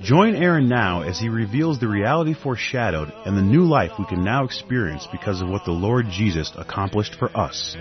Join Aaron now as he reveals the reality foreshadowed and the new life we can now experience because of what the Lord Jesus accomplished for us.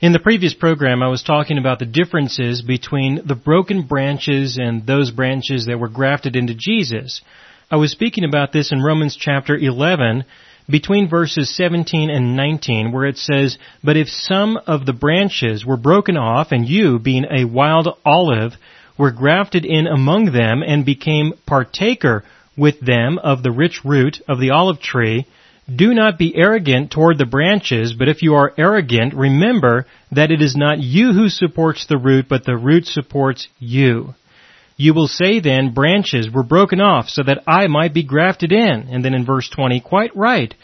In the previous program, I was talking about the differences between the broken branches and those branches that were grafted into Jesus. I was speaking about this in Romans chapter 11, between verses 17 and 19, where it says, But if some of the branches were broken off, and you, being a wild olive, were grafted in among them, and became partaker with them of the rich root of the olive tree, do not be arrogant toward the branches, but if you are arrogant, remember that it is not you who supports the root, but the root supports you. You will say then, branches were broken off so that I might be grafted in. And then in verse 20, quite right.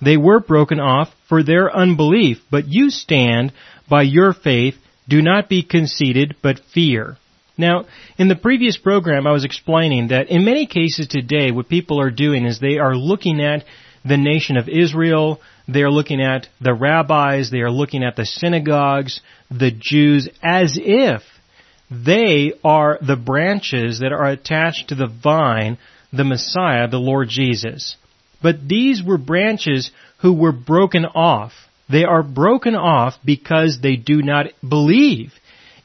They were broken off for their unbelief, but you stand by your faith. Do not be conceited, but fear. Now, in the previous program, I was explaining that in many cases today, what people are doing is they are looking at the nation of Israel. They are looking at the rabbis. They are looking at the synagogues, the Jews, as if they are the branches that are attached to the vine, the Messiah, the Lord Jesus. But these were branches who were broken off. They are broken off because they do not believe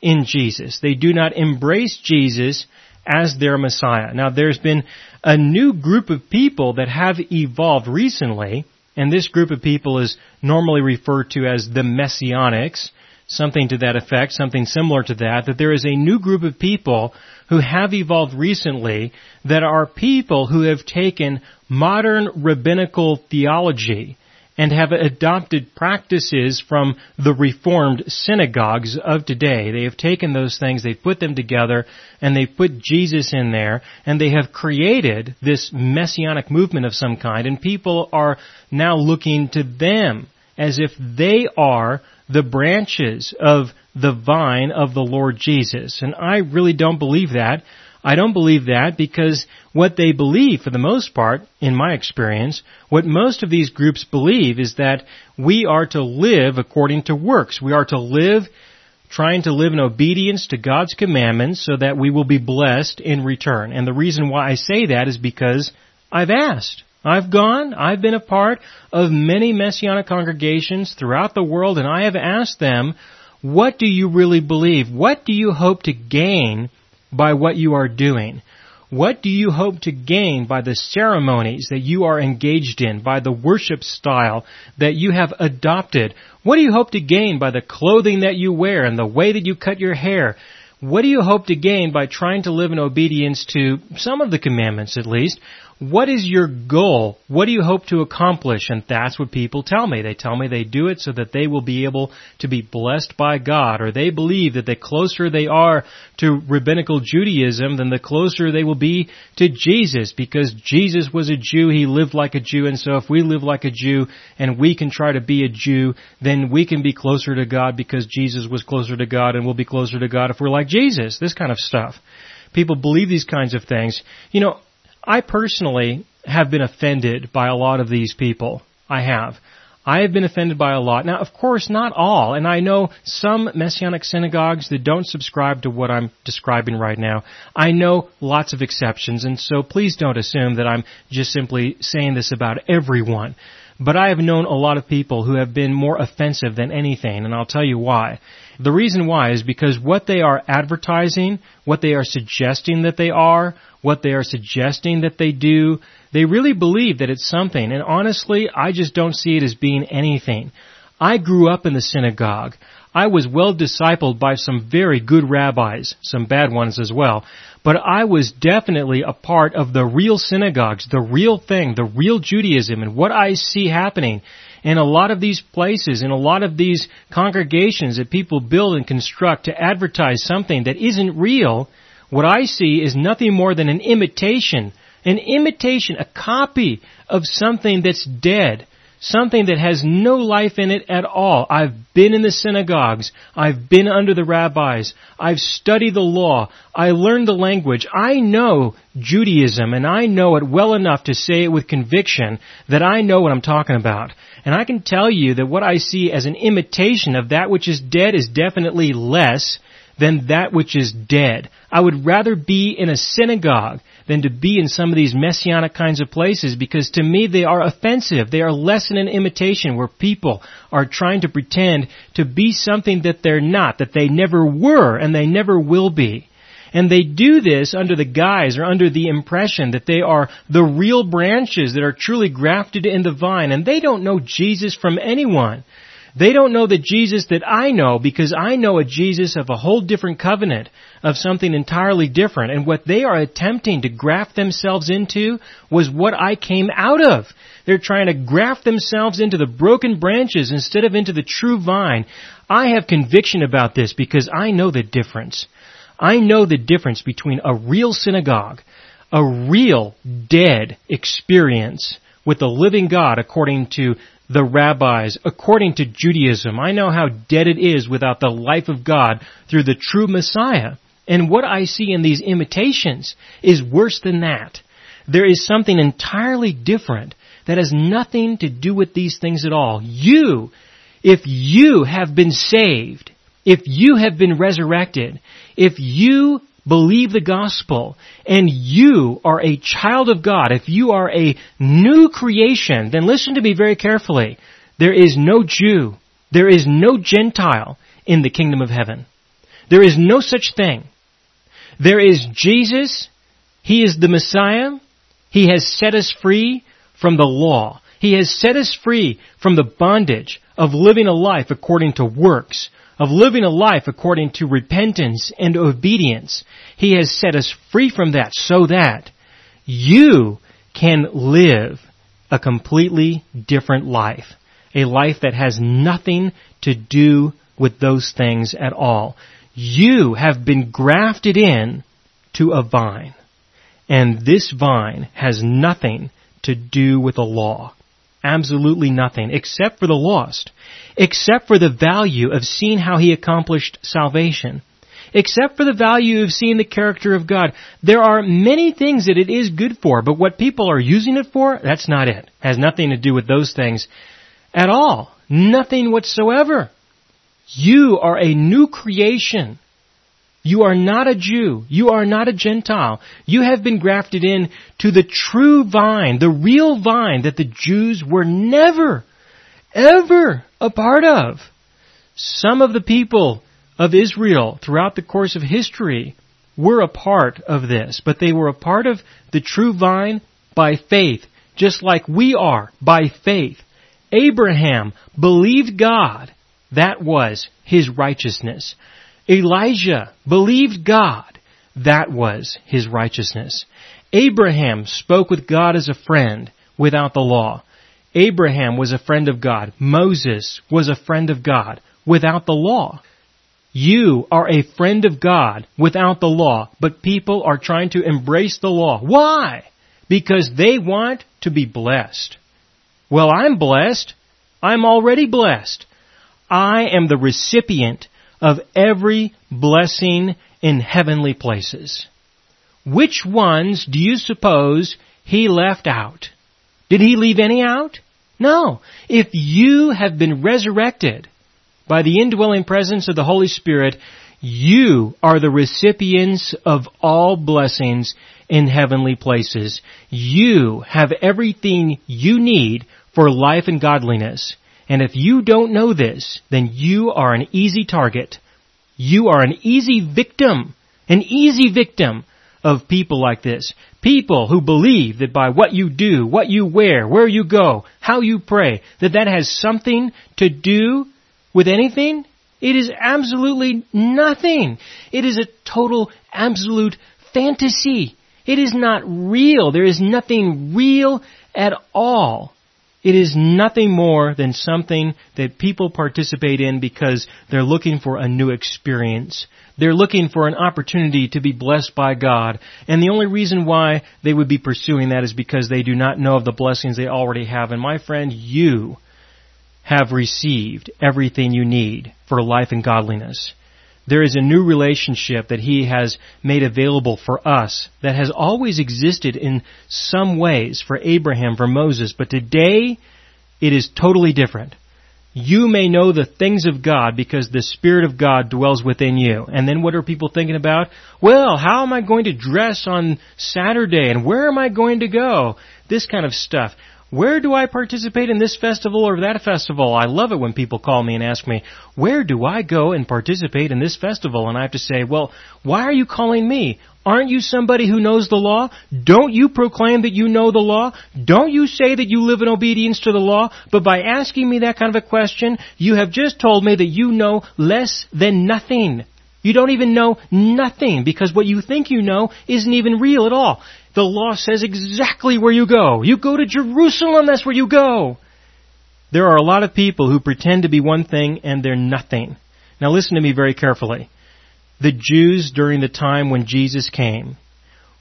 in Jesus. They do not embrace Jesus as their Messiah. Now there's been a new group of people that have evolved recently, and this group of people is normally referred to as the Messianics, something to that effect, something similar to that, that there is a new group of people who have evolved recently that are people who have taken modern rabbinical theology and have adopted practices from the reformed synagogues of today. They have taken those things, they've put them together, and they've put Jesus in there, and they have created this messianic movement of some kind, and people are now looking to them as if they are the branches of the vine of the Lord Jesus. And I really don't believe that. I don't believe that because what they believe, for the most part, in my experience, what most of these groups believe is that we are to live according to works. We are to live trying to live in obedience to God's commandments so that we will be blessed in return. And the reason why I say that is because I've asked. I've gone, I've been a part of many messianic congregations throughout the world and I have asked them, what do you really believe? What do you hope to gain by what you are doing? What do you hope to gain by the ceremonies that you are engaged in, by the worship style that you have adopted? What do you hope to gain by the clothing that you wear and the way that you cut your hair? What do you hope to gain by trying to live in obedience to some of the commandments at least? What is your goal? What do you hope to accomplish? And that's what people tell me. They tell me they do it so that they will be able to be blessed by God, or they believe that the closer they are to rabbinical Judaism, then the closer they will be to Jesus, because Jesus was a Jew, he lived like a Jew, and so if we live like a Jew and we can try to be a Jew, then we can be closer to God because Jesus was closer to God and we'll be closer to God if we're like Jesus. This kind of stuff. People believe these kinds of things. You know, I personally have been offended by a lot of these people. I have. I have been offended by a lot. Now, of course, not all, and I know some Messianic synagogues that don't subscribe to what I'm describing right now. I know lots of exceptions, and so please don't assume that I'm just simply saying this about everyone. But I have known a lot of people who have been more offensive than anything, and I'll tell you why. The reason why is because what they are advertising, what they are suggesting that they are, what they are suggesting that they do, they really believe that it's something. And honestly, I just don't see it as being anything. I grew up in the synagogue. I was well discipled by some very good rabbis, some bad ones as well. But I was definitely a part of the real synagogues, the real thing, the real Judaism, and what I see happening in a lot of these places, in a lot of these congregations that people build and construct to advertise something that isn't real, what I see is nothing more than an imitation, an imitation, a copy of something that's dead, something that has no life in it at all. I've been in the synagogues. I've been under the rabbis. I've studied the law. I learned the language. I know Judaism and I know it well enough to say it with conviction that I know what I'm talking about. And I can tell you that what I see as an imitation of that which is dead is definitely less than that which is dead. I would rather be in a synagogue than to be in some of these messianic kinds of places because to me they are offensive. They are less than an imitation where people are trying to pretend to be something that they're not, that they never were and they never will be. And they do this under the guise or under the impression that they are the real branches that are truly grafted in the vine and they don't know Jesus from anyone. They don't know the Jesus that I know because I know a Jesus of a whole different covenant, of something entirely different. And what they are attempting to graft themselves into was what I came out of. They're trying to graft themselves into the broken branches instead of into the true vine. I have conviction about this because I know the difference. I know the difference between a real synagogue, a real dead experience with the living God according to the rabbis, according to Judaism. I know how dead it is without the life of God through the true Messiah. And what I see in these imitations is worse than that. There is something entirely different that has nothing to do with these things at all. You, if you have been saved, if you have been resurrected, if you believe the gospel and you are a child of God, if you are a new creation, then listen to me very carefully. There is no Jew, there is no Gentile in the kingdom of heaven. There is no such thing. There is Jesus. He is the Messiah. He has set us free from the law. He has set us free from the bondage of living a life according to works, of living a life according to repentance and obedience. He has set us free from that so that you can live a completely different life. A life that has nothing to do with those things at all. You have been grafted in to a vine. And this vine has nothing to do with the law. Absolutely nothing, except for the lost except for the value of seeing how he accomplished salvation, except for the value of seeing the character of God. There are many things that it is good for, but what people are using it for, that's not it. it has nothing to do with those things at all. Nothing whatsoever. You are a new creation. You are not a Jew. You are not a Gentile. You have been grafted in to the true vine, the real vine that the Jews were never ever a part of. Some of the people of Israel throughout the course of history were a part of this, but they were a part of the true vine by faith, just like we are by faith. Abraham believed God. That was his righteousness. Elijah believed God. That was his righteousness. Abraham spoke with God as a friend without the law. Abraham was a friend of God. Moses was a friend of God without the law. You are a friend of God without the law, but people are trying to embrace the law. Why? Because they want to be blessed. Well, I'm blessed. I'm already blessed. I am the recipient of every blessing in heavenly places. Which ones do you suppose he left out? Did he leave any out? No. If you have been resurrected by the indwelling presence of the Holy Spirit, you are the recipients of all blessings in heavenly places. You have everything you need for life and godliness. And if you don't know this, then you are an easy target. You are an easy victim. An easy victim of people like this. People who believe that by what you do, what you wear, where you go, how you pray, that that has something to do with anything. It is absolutely nothing. It is a total, absolute fantasy. It is not real. There is nothing real at all It is nothing more than something that people participate in because they're looking for a new experience. They're looking for an opportunity to be blessed by God. And the only reason why they would be pursuing that is because they do not know of the blessings they already have. And my friend, you have received everything you need for life and godliness. There is a new relationship that He has made available for us that has always existed in some ways for Abraham, for Moses, but today it is totally different you may know the things of God because the Spirit of God dwells within you. And then what are people thinking about? Well, how am I going to dress on Saturday and where am I going to go? This kind of stuff. Where do I participate in this festival or that festival? I love it when people call me and ask me, where do I go and participate in this festival? And I have to say, well, why are you calling me? Aren't you somebody who knows the law? Don't you proclaim that you know the law? Don't you say that you live in obedience to the law? But by asking me that kind of a question, you have just told me that you know less than nothing. You don't even know nothing because what you think you know isn't even real at all. The law says exactly where you go. You go to Jerusalem, that's where you go. There are a lot of people who pretend to be one thing and they're nothing. Now listen to me very carefully. The Jews during the time when Jesus came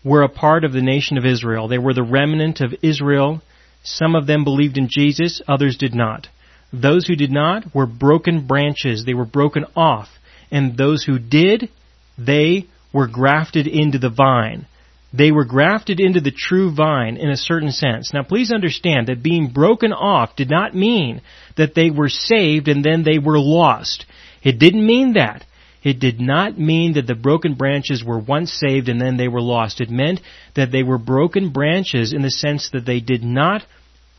were a part of the nation of Israel. They were the remnant of Israel. Some of them believed in Jesus, others did not. Those who did not were broken branches. They were broken off. And those who did, they were grafted into the vine. They were grafted into the true vine in a certain sense. Now please understand that being broken off did not mean that they were saved and then they were lost. It didn't mean that. It did not mean that the broken branches were once saved and then they were lost. It meant that they were broken branches in the sense that they did not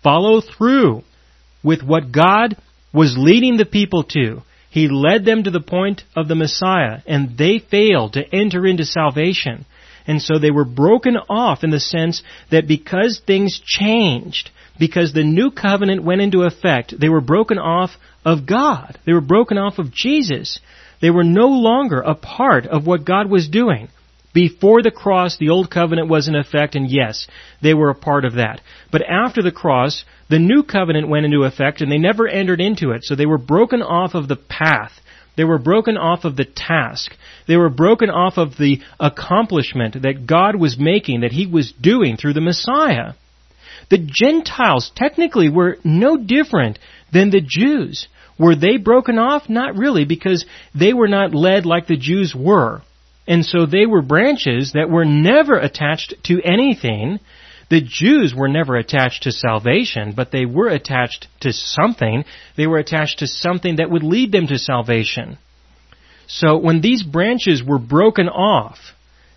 follow through with what God was leading the people to. He led them to the point of the Messiah and they failed to enter into salvation. And so they were broken off in the sense that because things changed, because the new covenant went into effect, they were broken off of God. They were broken off of Jesus. They were no longer a part of what God was doing. Before the cross, the old covenant was in effect, and yes, they were a part of that. But after the cross, the new covenant went into effect, and they never entered into it. So they were broken off of the path they were broken off of the task. They were broken off of the accomplishment that God was making, that He was doing through the Messiah. The Gentiles technically were no different than the Jews. Were they broken off? Not really, because they were not led like the Jews were. And so they were branches that were never attached to anything the Jews were never attached to salvation, but they were attached to something. They were attached to something that would lead them to salvation. So when these branches were broken off,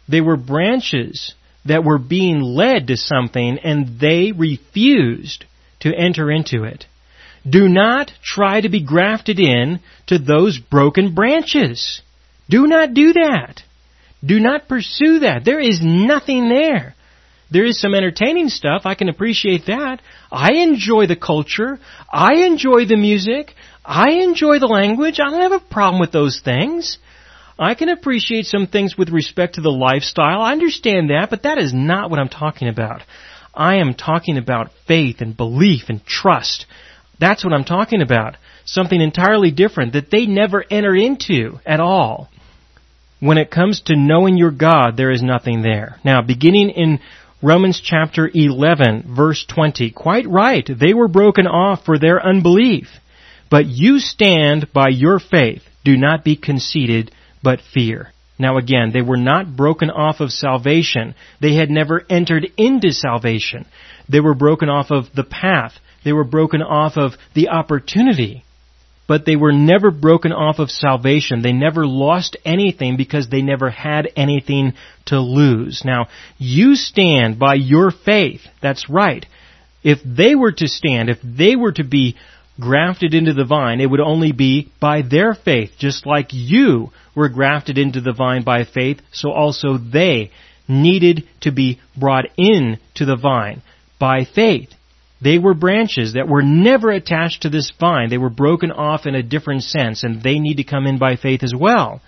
they were branches that were being led to something and they refused to enter into it. Do not try to be grafted in to those broken branches. Do not do that. Do not pursue that. There is nothing there. There is some entertaining stuff. I can appreciate that. I enjoy the culture. I enjoy the music. I enjoy the language. I don't have a problem with those things. I can appreciate some things with respect to the lifestyle. I understand that, but that is not what I'm talking about. I am talking about faith and belief and trust. That's what I'm talking about. Something entirely different that they never enter into at all. When it comes to knowing your God, there is nothing there. Now, beginning in Romans chapter 11 verse 20. Quite right. They were broken off for their unbelief. But you stand by your faith. Do not be conceited, but fear. Now again, they were not broken off of salvation. They had never entered into salvation. They were broken off of the path. They were broken off of the opportunity but they were never broken off of salvation. They never lost anything because they never had anything to lose. Now, you stand by your faith. That's right. If they were to stand, if they were to be grafted into the vine, it would only be by their faith, just like you were grafted into the vine by faith, so also they needed to be brought in to the vine by faith. They were branches that were never attached to this vine. They were broken off in a different sense, and they need to come in by faith as well.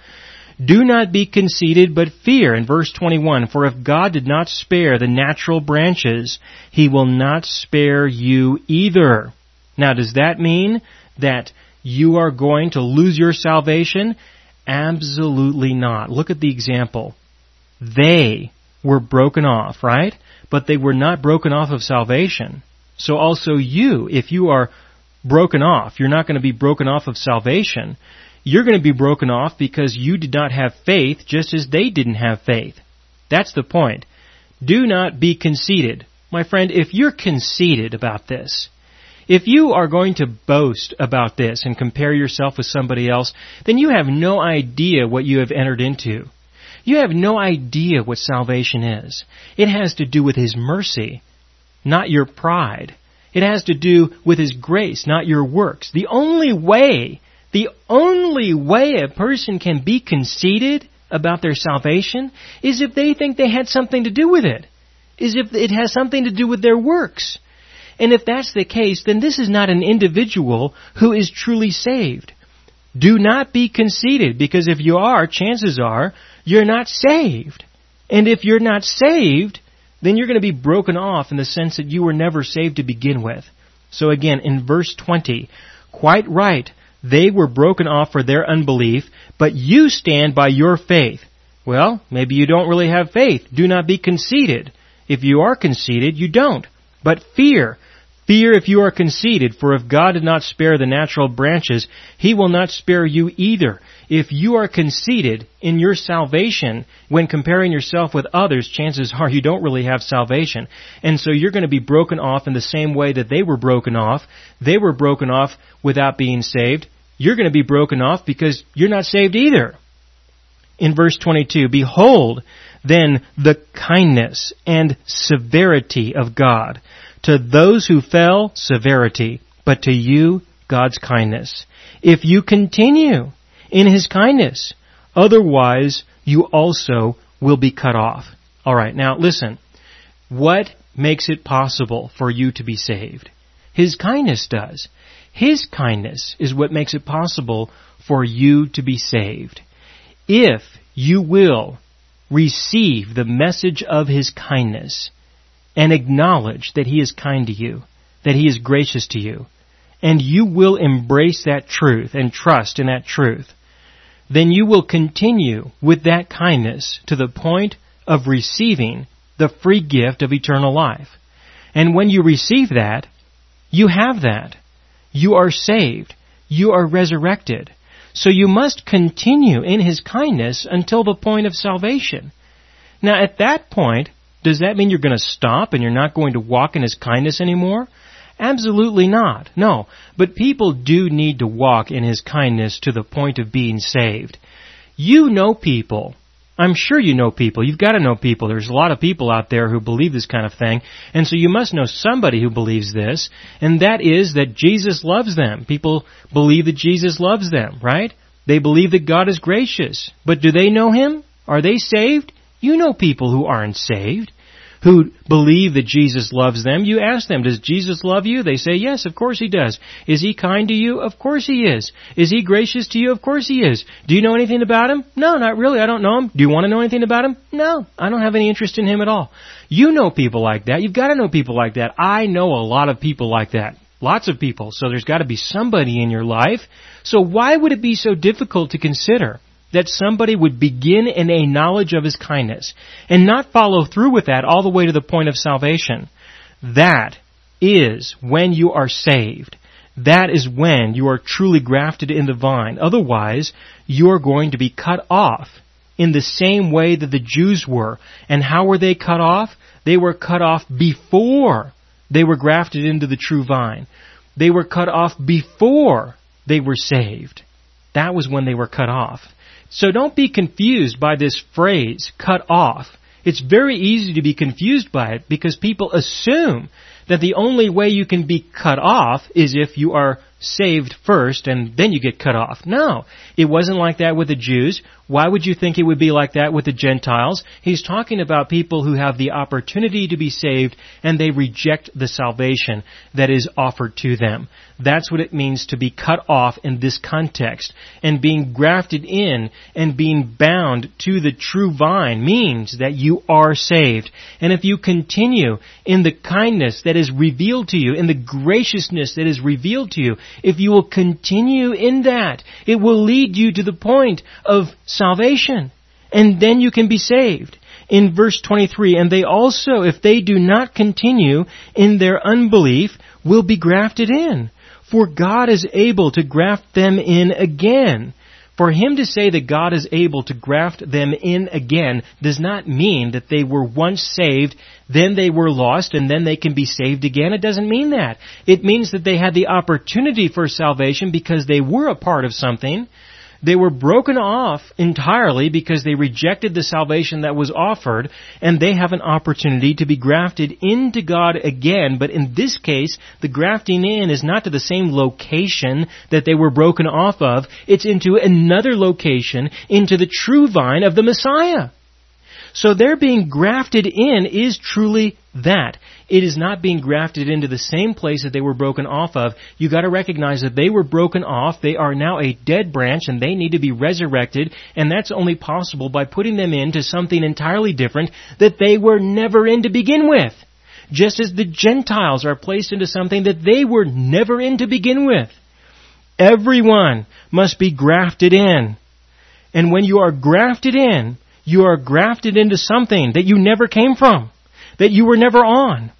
Do not be conceited, but fear. In verse 21, for if God did not spare the natural branches, He will not spare you either. Now, does that mean that you are going to lose your salvation? Absolutely not. Look at the example. They were broken off, right? But they were not broken off of salvation. So also you, if you are broken off, you're not going to be broken off of salvation. You're going to be broken off because you did not have faith just as they didn't have faith. That's the point. Do not be conceited. My friend, if you're conceited about this, if you are going to boast about this and compare yourself with somebody else, then you have no idea what you have entered into. You have no idea what salvation is. It has to do with His mercy, not your pride. It has to do with His grace, not your works. The only way, the only way a person can be conceited about their salvation is if they think they had something to do with it. Is if it has something to do with their works. And if that's the case, then this is not an individual who is truly saved. Do not be conceited, because if you are, chances are, you're not saved. And if you're not saved, then you're going to be broken off in the sense that you were never saved to begin with. So again, in verse 20, quite right, they were broken off for their unbelief, but you stand by your faith. Well, maybe you don't really have faith. Do not be conceited. If you are conceited, you don't. But fear, Fear if you are conceited, for if God did not spare the natural branches, He will not spare you either. If you are conceited in your salvation, when comparing yourself with others, chances are you don't really have salvation. And so you're going to be broken off in the same way that they were broken off. They were broken off without being saved. You're going to be broken off because you're not saved either. In verse 22, Behold, then the kindness and severity of God to those who fell, severity, but to you, God's kindness. If you continue in His kindness, otherwise you also will be cut off. Alright, now listen. What makes it possible for you to be saved? His kindness does. His kindness is what makes it possible for you to be saved. If you will receive the message of His kindness, and acknowledge that He is kind to you, that He is gracious to you, and you will embrace that truth and trust in that truth, then you will continue with that kindness to the point of receiving the free gift of eternal life. And when you receive that, you have that. You are saved. You are resurrected. So you must continue in His kindness until the point of salvation. Now at that point, does that mean you're going to stop and you're not going to walk in His kindness anymore? Absolutely not. No. But people do need to walk in His kindness to the point of being saved. You know people. I'm sure you know people. You've got to know people. There's a lot of people out there who believe this kind of thing. And so you must know somebody who believes this. And that is that Jesus loves them. People believe that Jesus loves them, right? They believe that God is gracious. But do they know Him? Are they saved? You know people who aren't saved who believe that Jesus loves them. You ask them, does Jesus love you? They say, yes, of course he does. Is he kind to you? Of course he is. Is he gracious to you? Of course he is. Do you know anything about him? No, not really. I don't know him. Do you want to know anything about him? No, I don't have any interest in him at all. You know people like that. You've got to know people like that. I know a lot of people like that. Lots of people. So there's got to be somebody in your life. So why would it be so difficult to consider that somebody would begin in a knowledge of His kindness and not follow through with that all the way to the point of salvation. That is when you are saved. That is when you are truly grafted in the vine. Otherwise, you are going to be cut off in the same way that the Jews were. And how were they cut off? They were cut off before they were grafted into the true vine. They were cut off before they were saved. That was when they were cut off. So don't be confused by this phrase, cut off. It's very easy to be confused by it because people assume that the only way you can be cut off is if you are saved first and then you get cut off. No, it wasn't like that with the Jews. Why would you think it would be like that with the Gentiles? He's talking about people who have the opportunity to be saved and they reject the salvation that is offered to them. That's what it means to be cut off in this context. And being grafted in and being bound to the true vine means that you are saved. And if you continue in the kindness that is revealed to you, in the graciousness that is revealed to you, if you will continue in that, it will lead you to the point of salvation. And then you can be saved. In verse 23, and they also, if they do not continue in their unbelief, will be grafted in. For God is able to graft them in again. For him to say that God is able to graft them in again does not mean that they were once saved, then they were lost, and then they can be saved again. It doesn't mean that. It means that they had the opportunity for salvation because they were a part of something, they were broken off entirely because they rejected the salvation that was offered, and they have an opportunity to be grafted into God again. But in this case, the grafting in is not to the same location that they were broken off of. It's into another location, into the true vine of the Messiah. So their being grafted in is truly that. It is not being grafted into the same place that they were broken off of. You gotta recognize that they were broken off, they are now a dead branch, and they need to be resurrected, and that's only possible by putting them into something entirely different that they were never in to begin with. Just as the Gentiles are placed into something that they were never in to begin with. Everyone must be grafted in. And when you are grafted in, you are grafted into something that you never came from, that you were never on.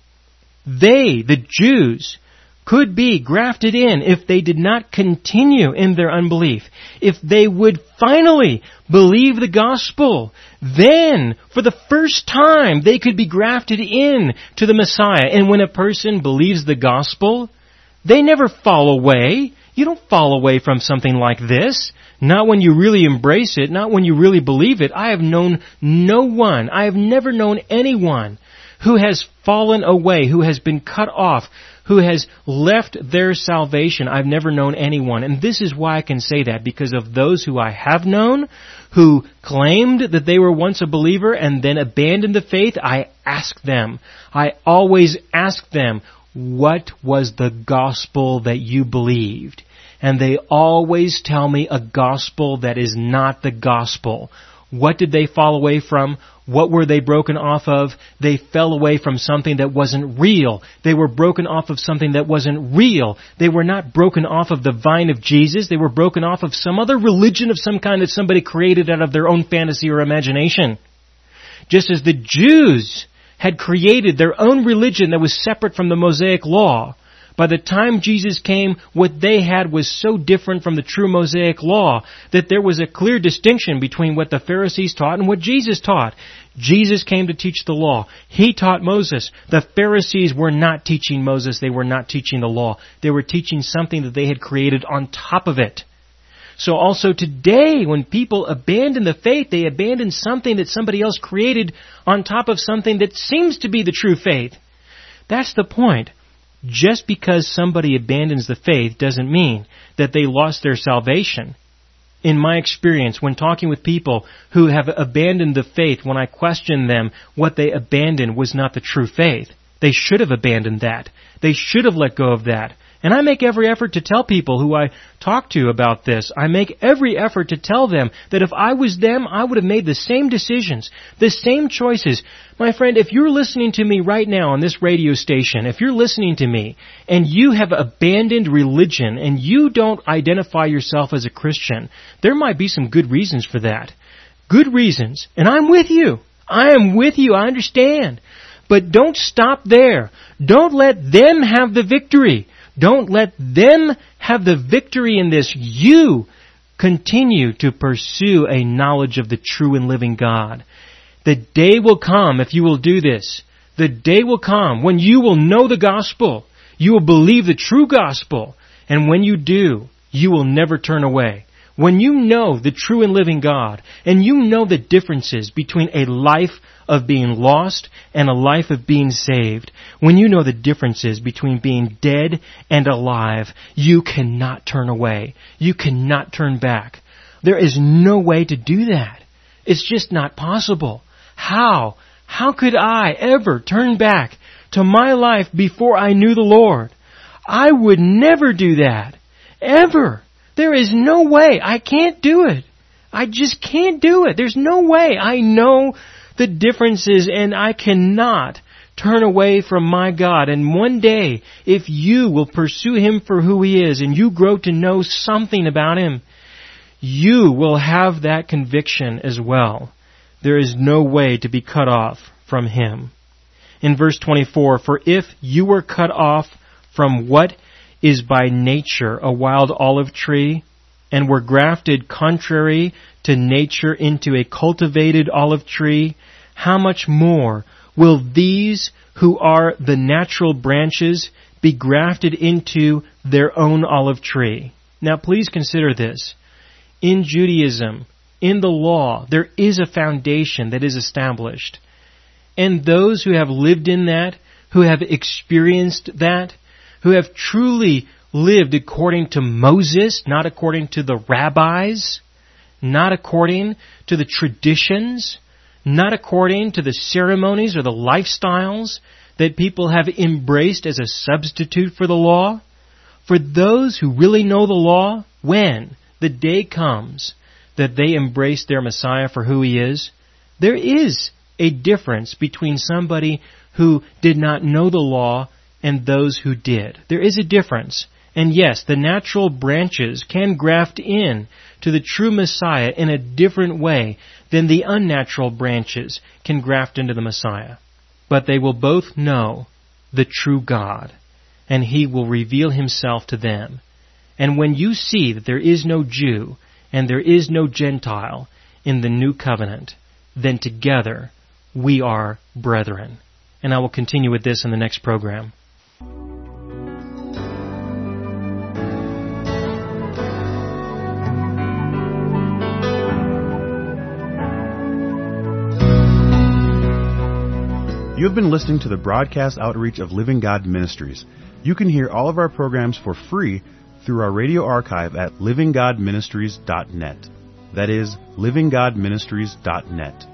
They, the Jews, could be grafted in if they did not continue in their unbelief. If they would finally believe the gospel, then, for the first time, they could be grafted in to the Messiah. And when a person believes the gospel, they never fall away. You don't fall away from something like this. Not when you really embrace it, not when you really believe it. I have known no one, I have never known anyone who has fallen away, who has been cut off, who has left their salvation. I've never known anyone. And this is why I can say that, because of those who I have known, who claimed that they were once a believer and then abandoned the faith, I ask them. I always ask them, what was the gospel that you believed? And they always tell me a gospel that is not the gospel. What did they fall away from? What were they broken off of? They fell away from something that wasn't real. They were broken off of something that wasn't real. They were not broken off of the vine of Jesus. They were broken off of some other religion of some kind that somebody created out of their own fantasy or imagination. Just as the Jews had created their own religion that was separate from the Mosaic law. By the time Jesus came, what they had was so different from the true Mosaic law that there was a clear distinction between what the Pharisees taught and what Jesus taught. Jesus came to teach the law. He taught Moses. The Pharisees were not teaching Moses. They were not teaching the law. They were teaching something that they had created on top of it. So also today, when people abandon the faith, they abandon something that somebody else created on top of something that seems to be the true faith. That's the point. Just because somebody abandons the faith doesn't mean that they lost their salvation. In my experience, when talking with people who have abandoned the faith, when I question them, what they abandoned was not the true faith. They should have abandoned that. They should have let go of that. And I make every effort to tell people who I talk to about this, I make every effort to tell them that if I was them, I would have made the same decisions, the same choices. My friend, if you're listening to me right now on this radio station, if you're listening to me and you have abandoned religion and you don't identify yourself as a Christian, there might be some good reasons for that. Good reasons. And I'm with you. I am with you. I understand. But don't stop there. Don't let them have the victory. Don't let them have the victory in this. You continue to pursue a knowledge of the true and living God. The day will come if you will do this. The day will come when you will know the gospel. You will believe the true gospel. And when you do, you will never turn away. When you know the true and living God, and you know the differences between a life of being lost and a life of being saved, when you know the differences between being dead and alive, you cannot turn away. You cannot turn back. There is no way to do that. It's just not possible. How? How could I ever turn back to my life before I knew the Lord? I would never do that. Ever. There is no way. I can't do it. I just can't do it. There's no way. I know the differences and I cannot turn away from my God. And one day, if you will pursue Him for who He is and you grow to know something about Him, you will have that conviction as well. There is no way to be cut off from Him. In verse 24, for if you were cut off from what is by nature a wild olive tree, and were grafted contrary to nature into a cultivated olive tree, how much more will these who are the natural branches be grafted into their own olive tree? Now please consider this. In Judaism, in the law, there is a foundation that is established. And those who have lived in that, who have experienced that, who have truly lived according to Moses, not according to the rabbis, not according to the traditions, not according to the ceremonies or the lifestyles that people have embraced as a substitute for the law. For those who really know the law, when the day comes that they embrace their Messiah for who he is, there is a difference between somebody who did not know the law and those who did. There is a difference. And yes, the natural branches can graft in to the true Messiah in a different way than the unnatural branches can graft into the Messiah. But they will both know the true God, and He will reveal Himself to them. And when you see that there is no Jew and there is no Gentile in the new covenant, then together we are brethren. And I will continue with this in the next program. You have been listening to the broadcast outreach of Living God Ministries. You can hear all of our programs for free through our radio archive at livinggodministries.net. That is, livinggodministries.net.